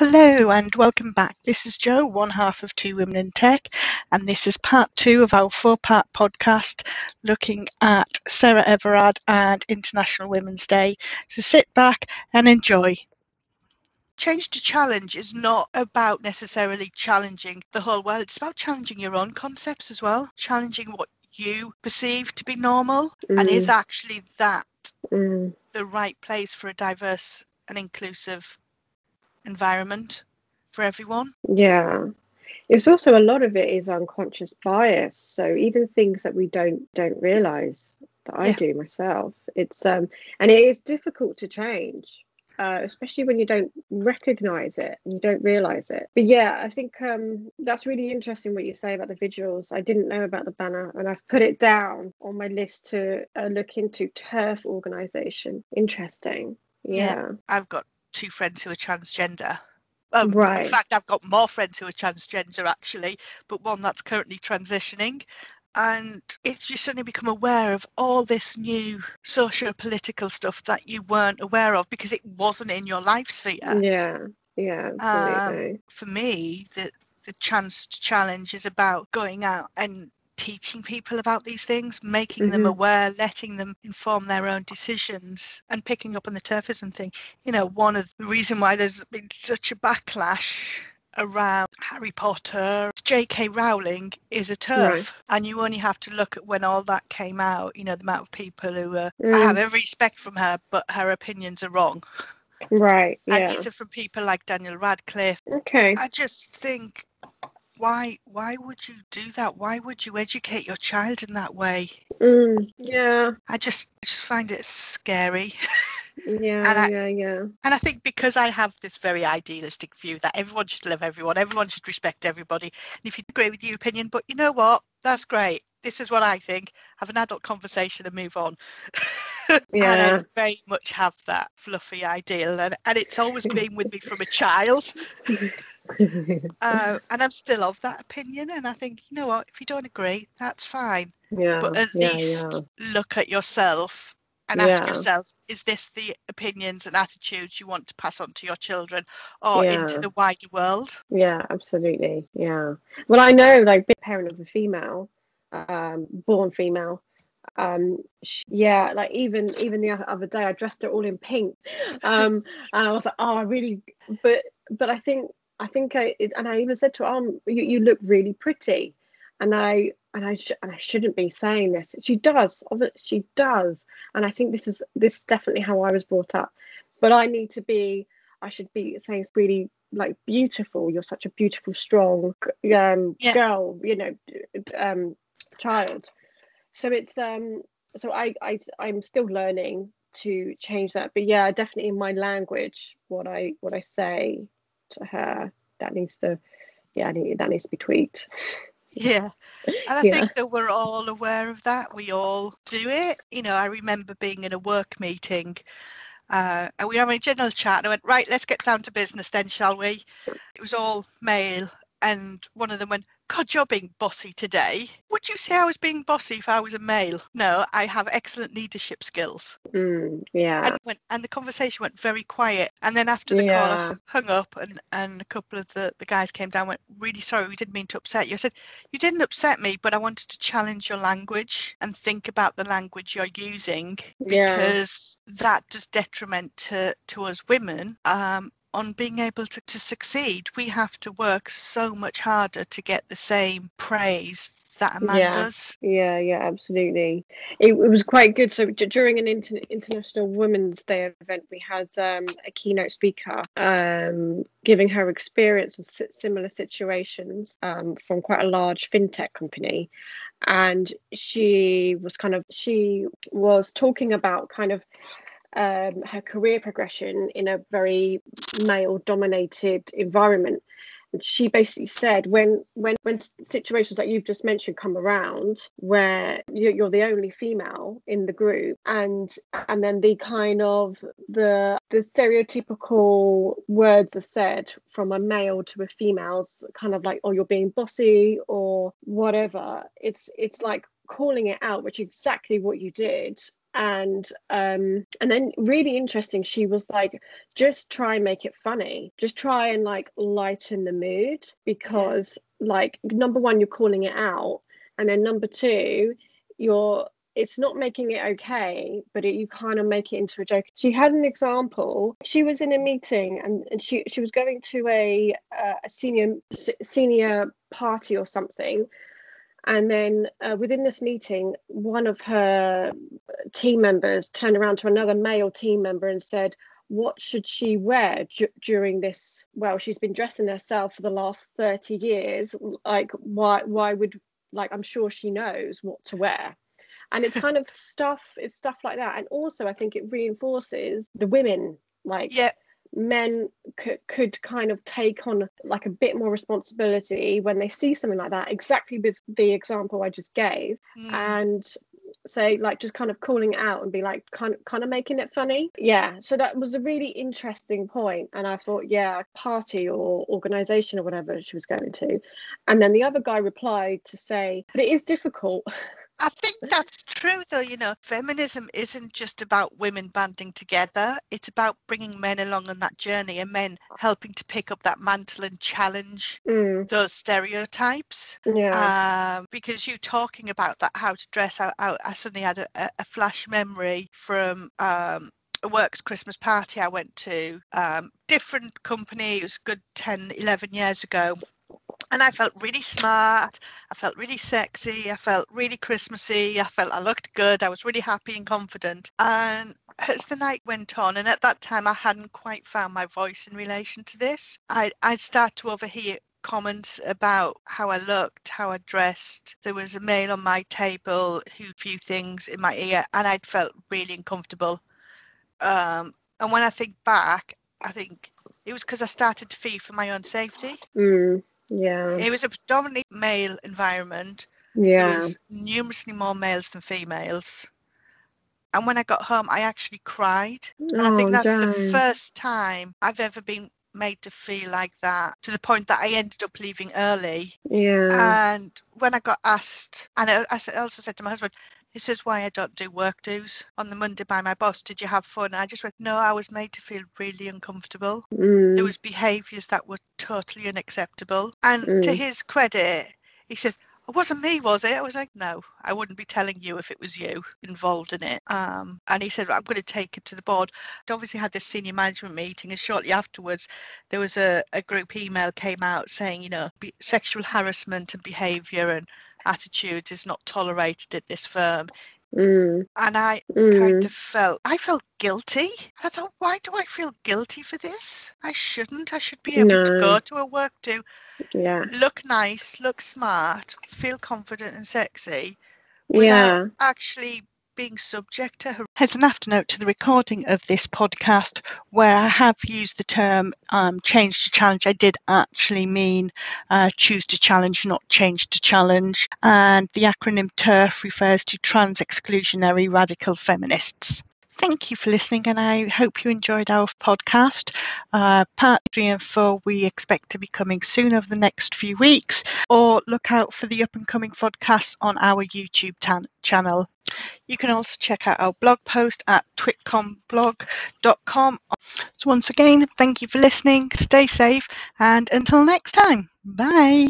Hello and welcome back. This is Jo, one half of Two Women in Tech, and this is part two of our four part podcast looking at Sarah Everard and International Women's Day. So sit back and enjoy. Change to challenge is not about necessarily challenging the whole world, it's about challenging your own concepts as well, challenging what you perceive to be normal, mm. and is mm. actually that mm. the right place for a diverse and inclusive environment for everyone. Yeah. It's also a lot of it is unconscious bias. So even things that we don't don't realize that I yeah. do myself. It's um and it is difficult to change. Uh, especially when you don't recognize it and you don't realize it. But yeah, I think um, that's really interesting what you say about the vigils. I didn't know about the banner and I've put it down on my list to uh, look into TERF organization. Interesting. Yeah. yeah. I've got two friends who are transgender. Um, right. In fact, I've got more friends who are transgender actually, but one that's currently transitioning. And it's you suddenly become aware of all this new socio political stuff that you weren't aware of because it wasn't in your life sphere. Yeah, yeah, absolutely. Um, for me, the the chance to challenge is about going out and teaching people about these things, making mm-hmm. them aware, letting them inform their own decisions, and picking up on the TERFism thing. You know, one of the reason why there's been such a backlash around Harry Potter. J.K. Rowling is a TERF, right. and you only have to look at when all that came out. You know, the amount of people who uh, mm. I have every respect from her, but her opinions are wrong. Right. Yeah. And these are from people like Daniel Radcliffe. Okay. I just think why why would you do that? Why would you educate your child in that way? Mm, yeah. I just I just find it scary. Yeah I, yeah yeah. and i think because i have this very idealistic view that everyone should love everyone everyone should respect everybody and if you agree with your opinion but you know what? That's great this is what i think have an adult conversation and move on yeah. and I very much have that fluffy ideal, and, and it's always been with me from a child. uh, and I'm still of that opinion, and I think you know what, if you don't agree, that's fine. Yeah. But at yeah, least yeah. look at yourself and ask yourself is this the opinions and attitudes you want to pass on to your children or yeah. into the wider world yeah absolutely yeah well i know like being a parent of a female um born female. Um yeah like even even the other day i dressed her all in pink. Um and i was like oh i really but but i think i think i and i even said to her um you, you look really pretty. And i and i sh- and i shouldn't be saying this. She does she does. And i think this is this is definitely how i was brought up. But i need to be i should be saying it's really like beautiful. You're such a beautiful strong um yeah. girl you know um child. So it's um so I, I i'm still learning to change that. But yeah definitely in my language what i what i say to her that needs to yeah that needs to be tweaked. Yeah. And i yeah. think that we're all aware of that. We all do it. You know i remember being in a work meeting uh, and we were having a general chat and i went right let's get down to business then shall we? It was all male and one of them went God, you're being bossy today. Would you say I was being bossy if I was a male? No, I have excellent leadership skills. Mm, yeah. And, went, and, the conversation went very quiet. And then after the yeah. call, I hung up and, and a couple of the, the guys came down went, really sorry, we didn't mean to upset you. I said, you didn't upset me, but I wanted to challenge your language and think about the language you're using because yeah. that does detriment to, to us women. Um, on being able to, to succeed, we have to work so much harder to get the same praise that a man yeah. does. Yeah, yeah, absolutely. It, it was quite good. So d- during an inter- International Women's Day event, we had um, a keynote speaker um, giving her experience of similar situations um, from quite a large fintech company. And she was kind of, she was talking about kind of um, her career progression in a very male dominated environment she basically said when when when situations like you've just mentioned come around where you're the only female in the group and and then the kind of the the stereotypical words are said from a male to a female's kind of like oh you're being bossy or whatever it's it's like calling it out which is exactly what you did and um and then really interesting she was like just try and make it funny just try and like lighten the mood because like number one you're calling it out and then number two you're it's not making it okay, but it, you kind of make it into a joke. She had an example. She was in a meeting and, and she she was going to a uh, a senior senior party or something, and then uh, within this meeting, one of her team members turned around to another male team member and said, what should she wear d- during this well she's been dressing herself for the last 30 years. Like why why would like i'm sure she knows what to wear. And it's kind of stuff it's stuff like that. And also i think it reinforces the women like yeah men could, could kind of take on like a bit more responsibility when they see something like that exactly with the example i just gave. Mm. and say like just kind of calling it out and be like kind of kind of making it funny. Yeah so that was a really interesting point and i thought yeah party or organization or whatever she was going to. And then the other guy replied to say but it is difficult I think that's true, though. You know, feminism isn't just about women banding together, it's about bringing men along on that journey and men helping to pick up that mantle and challenge Mm, those stereotypes. yeah Um, because you talking about that, how to dress out, out I suddenly had a, a- a flash memory from. Um, a works Christmas party I went to, um, different company, it was good 10, 11 years ago. And I felt really smart. I felt really sexy. I felt really Christmassy. I felt I looked good. I was really happy and confident. And as the night went on, and at that time I hadn't quite found my voice in relation to this, I, I'd start to overhear comments about how I looked, how I dressed. There was a male on my table who few things in my ear, and I'd felt really uncomfortable. Um, and when I think back, I think it was because I started to fear for my own safety. mm, yeah It was a predominantly male environment. Yeah. There was numerously more males than females. And when I got home, I actually cried. And I think Oh, that's the first time I've ever been made to feel like that to the point that I ended up leaving early. yeah And when I got asked, and I also said to my husband, this is why I don't do work dues on the Monday by my boss. Did you have fun? I just went, no, I was made to feel really uncomfortable there mm, was behaviours that were totally unacceptable. And to Mm. his credit, he said, "It wasn't me, was it?" I was like, "No, I wouldn't be telling you if it was you involved in it." Um, and he said, "I'm going to take it to the board." I obviously had this senior management meeting, and shortly afterwards, there was a, a group email came out saying, you know, be, sexual harassment and behaviour and attitudes is not tolerated at this firm. mm, And I mm. kind of felt I felt guilty. I thought, why do I feel guilty for this? I shouldn't. I should be able to go to a work do, yeah look nice, look smart, feel confident and sexy yeah actually being subject to her. As an afternote to the recording of this podcast, where I have used the term um, change to challenge, I did actually mean uh, choose to challenge, not change to challenge. And the acronym TERF refers to Trans Exclusionary Radical Feminists. Thank you for listening, and I hope you enjoyed our podcast. Uh, part three and four we expect to be coming soon over the next few weeks, or look out for the up and coming podcasts on our YouTube tan- channel. You can also check out our blog post at twitcomblog.com. So, once again, thank you for listening, stay safe, and until next time, bye.